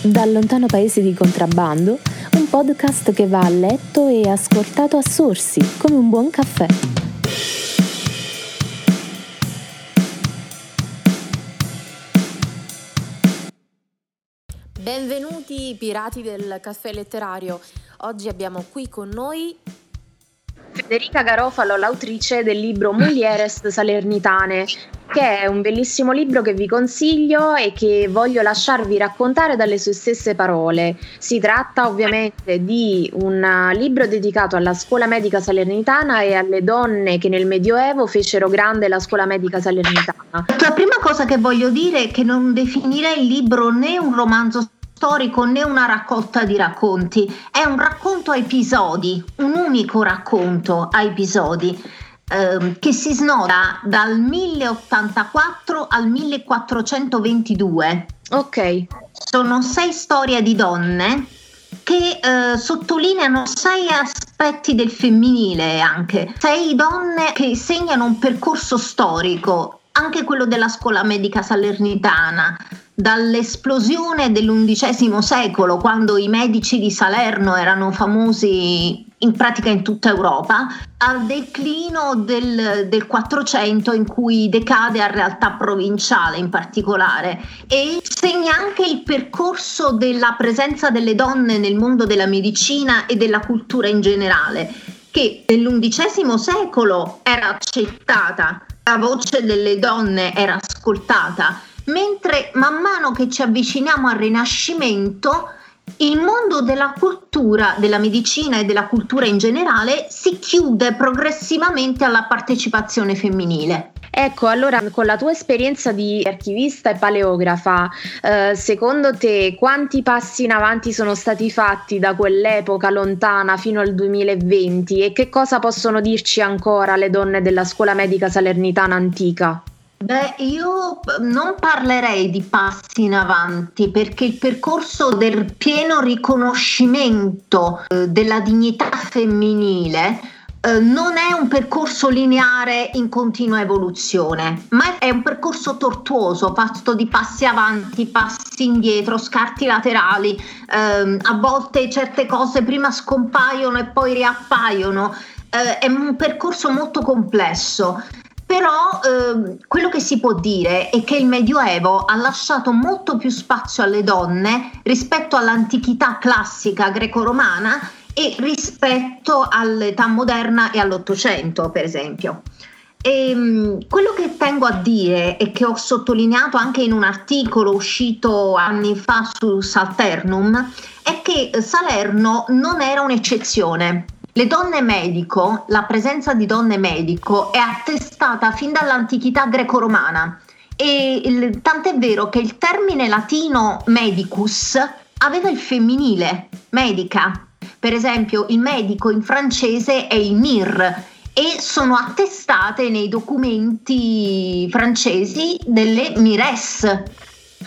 Dal lontano paese di contrabbando, un podcast che va a letto e ascoltato a sorsi, come un buon caffè. Benvenuti pirati del caffè letterario. Oggi abbiamo qui con noi Federica Garofalo, l'autrice del libro Mulieres Salernitane, che è un bellissimo libro che vi consiglio e che voglio lasciarvi raccontare dalle sue stesse parole. Si tratta ovviamente di un libro dedicato alla scuola medica salernitana e alle donne che nel Medioevo fecero grande la scuola medica salernitana. La prima cosa che voglio dire è che non definirei il libro né un romanzo storico né una raccolta di racconti, è un racconto a episodi, un unico racconto a episodi eh, che si snoda dal 1084 al 1422. Ok. Sono sei storie di donne che eh, sottolineano sei aspetti del femminile anche, sei donne che segnano un percorso storico, anche quello della scuola medica salernitana, dall'esplosione dell'undicesimo secolo, quando i medici di Salerno erano famosi in pratica in tutta Europa, al declino del, 400 in cui decade a realtà provinciale in particolare. E segna anche il percorso della presenza delle donne nel mondo della medicina e della cultura in generale, che nell'undicesimo secolo era accettata, la voce delle donne era ascoltata mentre man mano che ci avviciniamo al Rinascimento il mondo della cultura, della medicina e della cultura in generale si chiude progressivamente alla partecipazione femminile. Ecco, allora con la tua esperienza di archivista e paleografa, eh, secondo te quanti passi in avanti sono stati fatti da quell'epoca lontana fino al 2020 e che cosa possono dirci ancora le donne della scuola medica salernitana antica? Beh, io non parlerei di passi in avanti perché il percorso del pieno riconoscimento eh, della dignità femminile eh, non è un percorso lineare in continua evoluzione, ma è un percorso tortuoso, fatto di passi avanti, passi indietro, scarti laterali. Eh, a volte certe cose prima scompaiono e poi riappaiono. Eh, è un percorso molto complesso. Però eh, quello che si può dire è che il Medioevo ha lasciato molto più spazio alle donne rispetto all'antichità classica greco-romana e rispetto all'età moderna e all'Ottocento, per esempio. E, ehm, quello che tengo a dire e che ho sottolineato anche in un articolo uscito anni fa su Salternum è che Salerno non era un'eccezione. Le donne medico, la presenza di donne medico è attestata fin dall'antichità greco-romana e il, tant'è vero che il termine latino medicus aveva il femminile, medica. Per esempio, il medico in francese è il mir e sono attestate nei documenti francesi delle mires,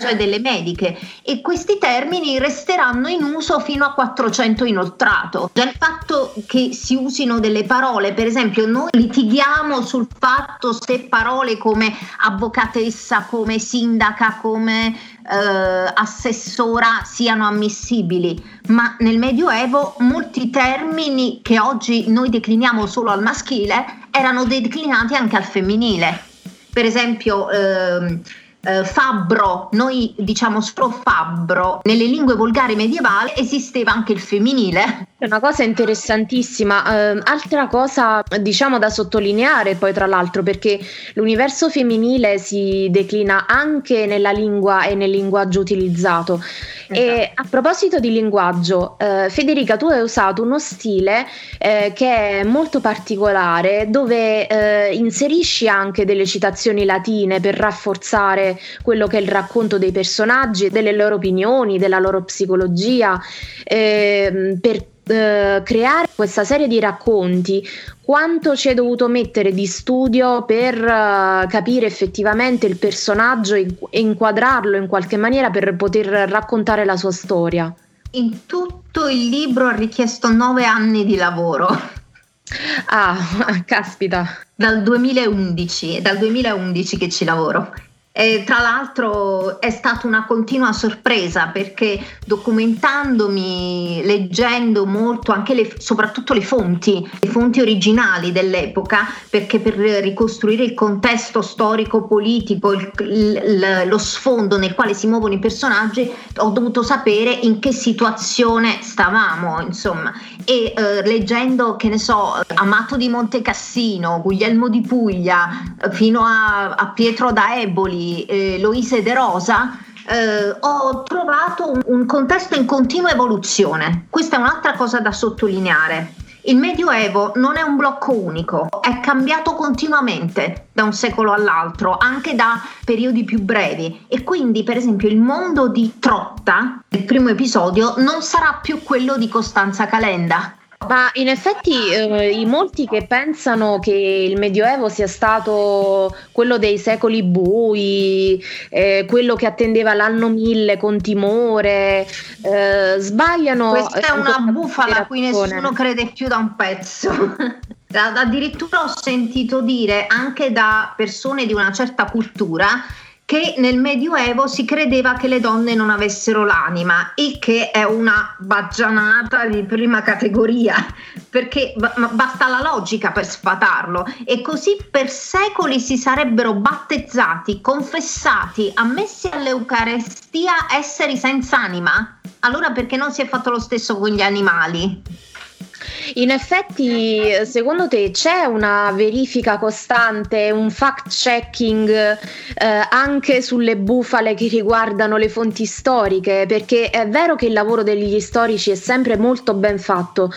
cioè delle mediche, e questi termini resteranno in uso fino a 400 inoltrato. Già il fatto che si usino delle parole, per esempio, noi litighiamo sul fatto se parole come avvocatessa, come sindaca, come eh, assessora siano ammissibili, ma nel Medioevo molti termini che oggi noi decliniamo solo al maschile erano declinati anche al femminile. Per esempio, ehm, eh, fabbro, noi diciamo solo fabbro, nelle lingue volgari medievali esisteva anche il femminile. È una cosa interessantissima. Uh, altra cosa, diciamo, da sottolineare poi tra l'altro, perché l'universo femminile si declina anche nella lingua e nel linguaggio utilizzato. Esatto. E a proposito di linguaggio, uh, Federica, tu hai usato uno stile uh, che è molto particolare, dove inserisci anche delle citazioni latine per rafforzare quello che è il racconto dei personaggi, delle loro opinioni, della loro psicologia, eh, per eh, creare questa serie di racconti, quanto ci è dovuto mettere di studio per uh, capire effettivamente il personaggio e inquadrarlo in qualche maniera per poter raccontare la sua storia? In tutto il libro ha richiesto nove anni di lavoro. Ah, caspita. Dal 2011, è dal 2011 che ci lavoro E tra l'altro è stata una continua sorpresa perché documentandomi, leggendo molto anche le, soprattutto le fonti, le fonti originali dell'epoca, perché per ricostruire il contesto storico-politico, il, il, lo sfondo nel quale si muovono i personaggi, ho dovuto sapere in che situazione stavamo, insomma. E eh, leggendo, che ne so, Amato di Montecassino, Guglielmo di Puglia, fino a, a Pietro da Eboli, eh, Loise De Rosa, eh, ho trovato un, un contesto in continua evoluzione. Questa è un'altra cosa da sottolineare. Il Medioevo non è un blocco unico, è cambiato continuamente da un secolo all'altro, anche da periodi più brevi e quindi per esempio il mondo di Trotta, il primo episodio, non sarà più quello di Costanza Calenda, ma in effetti eh, i molti che pensano che il Medioevo sia stato quello dei secoli bui, eh, quello che attendeva l'anno mille con timore, eh, sbagliano. Questa è una bufala a cui nessuno crede più da un pezzo. Addirittura ho sentito dire anche da persone di una certa cultura che nel Medioevo si credeva che le donne non avessero l'anima, il che è una baggianata di prima categoria, perché basta la logica per sfatarlo e così per secoli si sarebbero battezzati, confessati, ammessi all'Eucarestia esseri senza anima? Allora perché non si è fatto lo stesso con gli animali? In effetti, secondo te c'è una verifica costante, un fact checking eh, anche sulle bufale che riguardano le fonti storiche? Perché è vero che il lavoro degli storici è sempre molto ben fatto,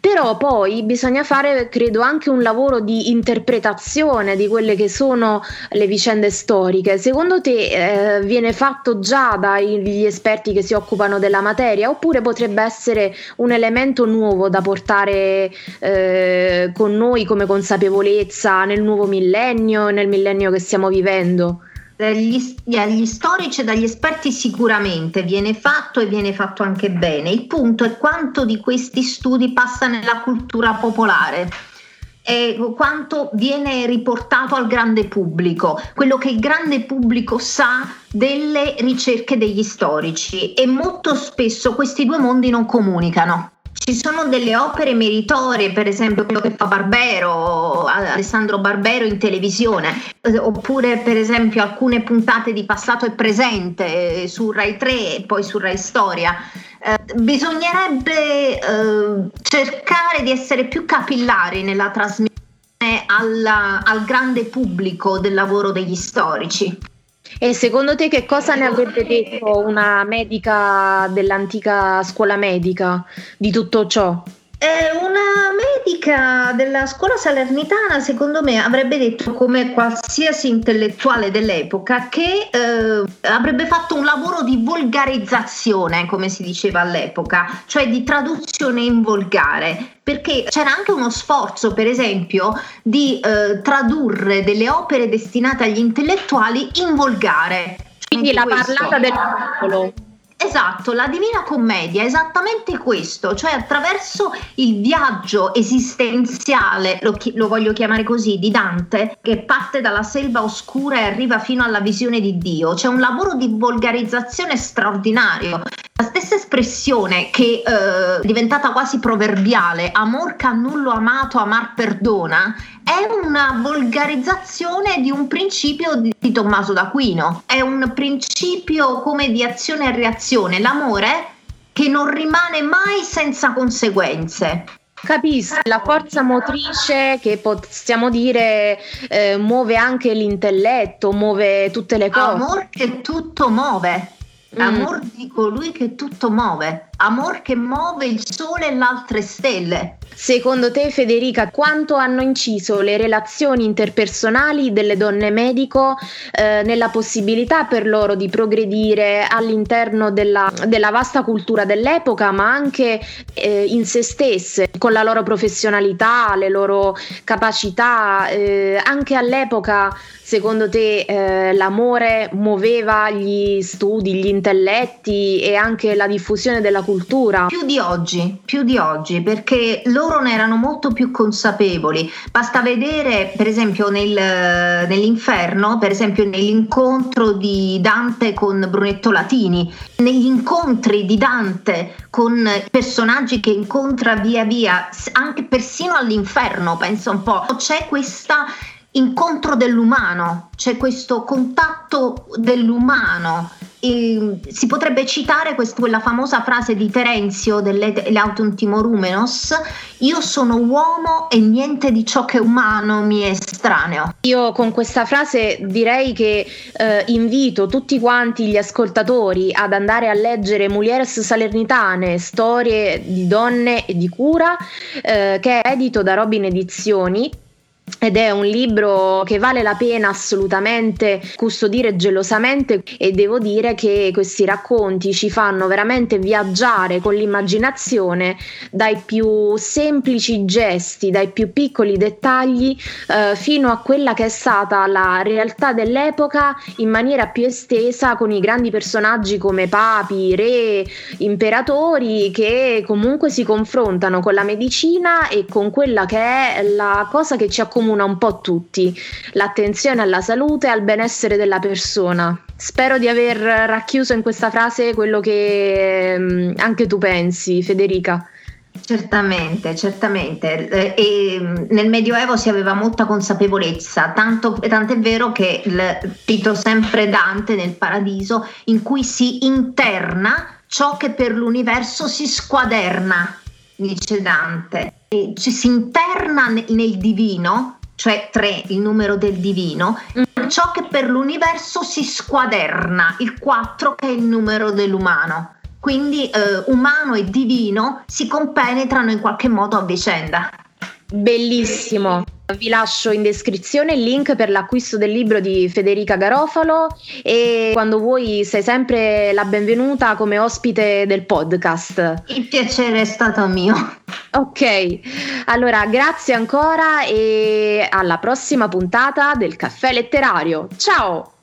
però poi bisogna fare, credo, anche un lavoro di interpretazione di quelle che sono le vicende storiche. Secondo te eh, viene fatto già dagli esperti che si occupano della materia oppure potrebbe essere un elemento nuovo da portare? Eh, con noi come consapevolezza nel nuovo millennio, nel millennio che stiamo vivendo? Dagli, dagli storici e dagli esperti sicuramente viene fatto e viene fatto anche bene. Il punto è quanto di questi studi passa nella cultura popolare e quanto viene riportato al grande pubblico, quello che il grande pubblico sa delle ricerche degli storici e molto spesso questi due mondi non comunicano. Ci sono delle opere meritorie, per esempio quello che fa Barbero, Alessandro Barbero in televisione, eh, oppure per esempio alcune puntate di passato e presente eh, su Rai 3 e poi su Rai Storia. Eh, bisognerebbe eh, cercare di essere più capillari nella trasmissione alla, al grande pubblico del lavoro degli storici. E secondo te che cosa ne avrebbe detto una medica dell'antica scuola medica di tutto ciò? Eh, una medica della scuola salernitana, secondo me, avrebbe detto come qualsiasi intellettuale dell'epoca che eh, avrebbe fatto un lavoro di volgarizzazione, come si diceva all'epoca, cioè di traduzione in volgare, perché c'era anche uno sforzo, per esempio, di eh, tradurre delle opere destinate agli intellettuali in volgare. Quindi la questo. parlata del popolo. Esatto, la Divina Commedia è esattamente questo, cioè attraverso il viaggio esistenziale, lo, chi- lo, voglio chiamare così, di Dante, che parte dalla selva oscura e arriva fino alla visione di Dio. C'è un lavoro di volgarizzazione straordinario. La stessa espressione che eh, è diventata quasi proverbiale, amor cannullo amato, amar perdona, è una volgarizzazione di un principio di, di Tommaso d'Aquino, è un principio come di azione e reazione, l'amore che non rimane mai senza conseguenze. Capisco, la forza motrice che possiamo dire eh, muove anche l'intelletto, muove tutte le cose. Amor che tutto muove. Mm. Amor di colui che tutto muove, amor che muove il sole e le altre stelle. Secondo te, Federica, quanto hanno inciso le relazioni interpersonali delle donne medico eh, nella possibilità per loro di progredire all'interno della, della vasta cultura dell'epoca, ma anche eh, in se stesse, con la loro professionalità, le loro capacità? Eh, anche all'epoca, secondo te, eh, l'amore muoveva gli studi, gli intelletti e anche la diffusione della cultura? Più di oggi, più di oggi, perché loro ne erano molto più consapevoli. Basta vedere, per esempio, nel, nell'inferno, per esempio, nell'incontro di Dante con Brunetto Latini, negli incontri di Dante con personaggi che incontra via via, anche persino all'inferno, penso un po', c'è questa incontro dell'umano, c'è questo contatto dell'umano. E si potrebbe citare quest- quella famosa frase di Terenzio dell'Autum Timorumenos, io sono uomo e niente di ciò che è umano mi è estraneo. Io con questa frase direi che eh, invito tutti quanti gli ascoltatori ad andare a leggere Mulieres Salernitane, storie di donne e di cura, eh, che è edito da Robin Edizioni ed è un libro che vale la pena assolutamente custodire gelosamente e devo dire che questi racconti ci fanno veramente viaggiare con l'immaginazione dai più semplici gesti, dai più piccoli dettagli eh, fino a quella che è stata la realtà dell'epoca in maniera più estesa con i grandi personaggi come papi, re, imperatori che comunque si confrontano con la medicina e con quella che è la cosa che ci accomuna accomuna un po' tutti, l'attenzione alla salute e al benessere della persona. Spero di aver racchiuso in questa frase quello che mm, anche tu pensi, Federica. Certamente, certamente. Eh, e mm, nel Medioevo si aveva molta consapevolezza, tanto, tant'è vero che il, cito sempre Dante nel Paradiso, in cui si interna ciò che per l'universo si squaderna, dice Dante ci si interna nel divino, cioè 3, il numero del divino, mm. ciò che per l'universo si squaderna, il 4 che è il numero dell'umano. Quindi eh, umano e divino si compenetrano in qualche modo a vicenda. Bellissimo. Vi lascio in descrizione il link per l'acquisto del libro di Federica Garofalo e quando vuoi sei sempre la benvenuta come ospite del podcast. Il piacere è stato mio. Ok, allora grazie ancora e alla prossima puntata del caffè letterario. Ciao!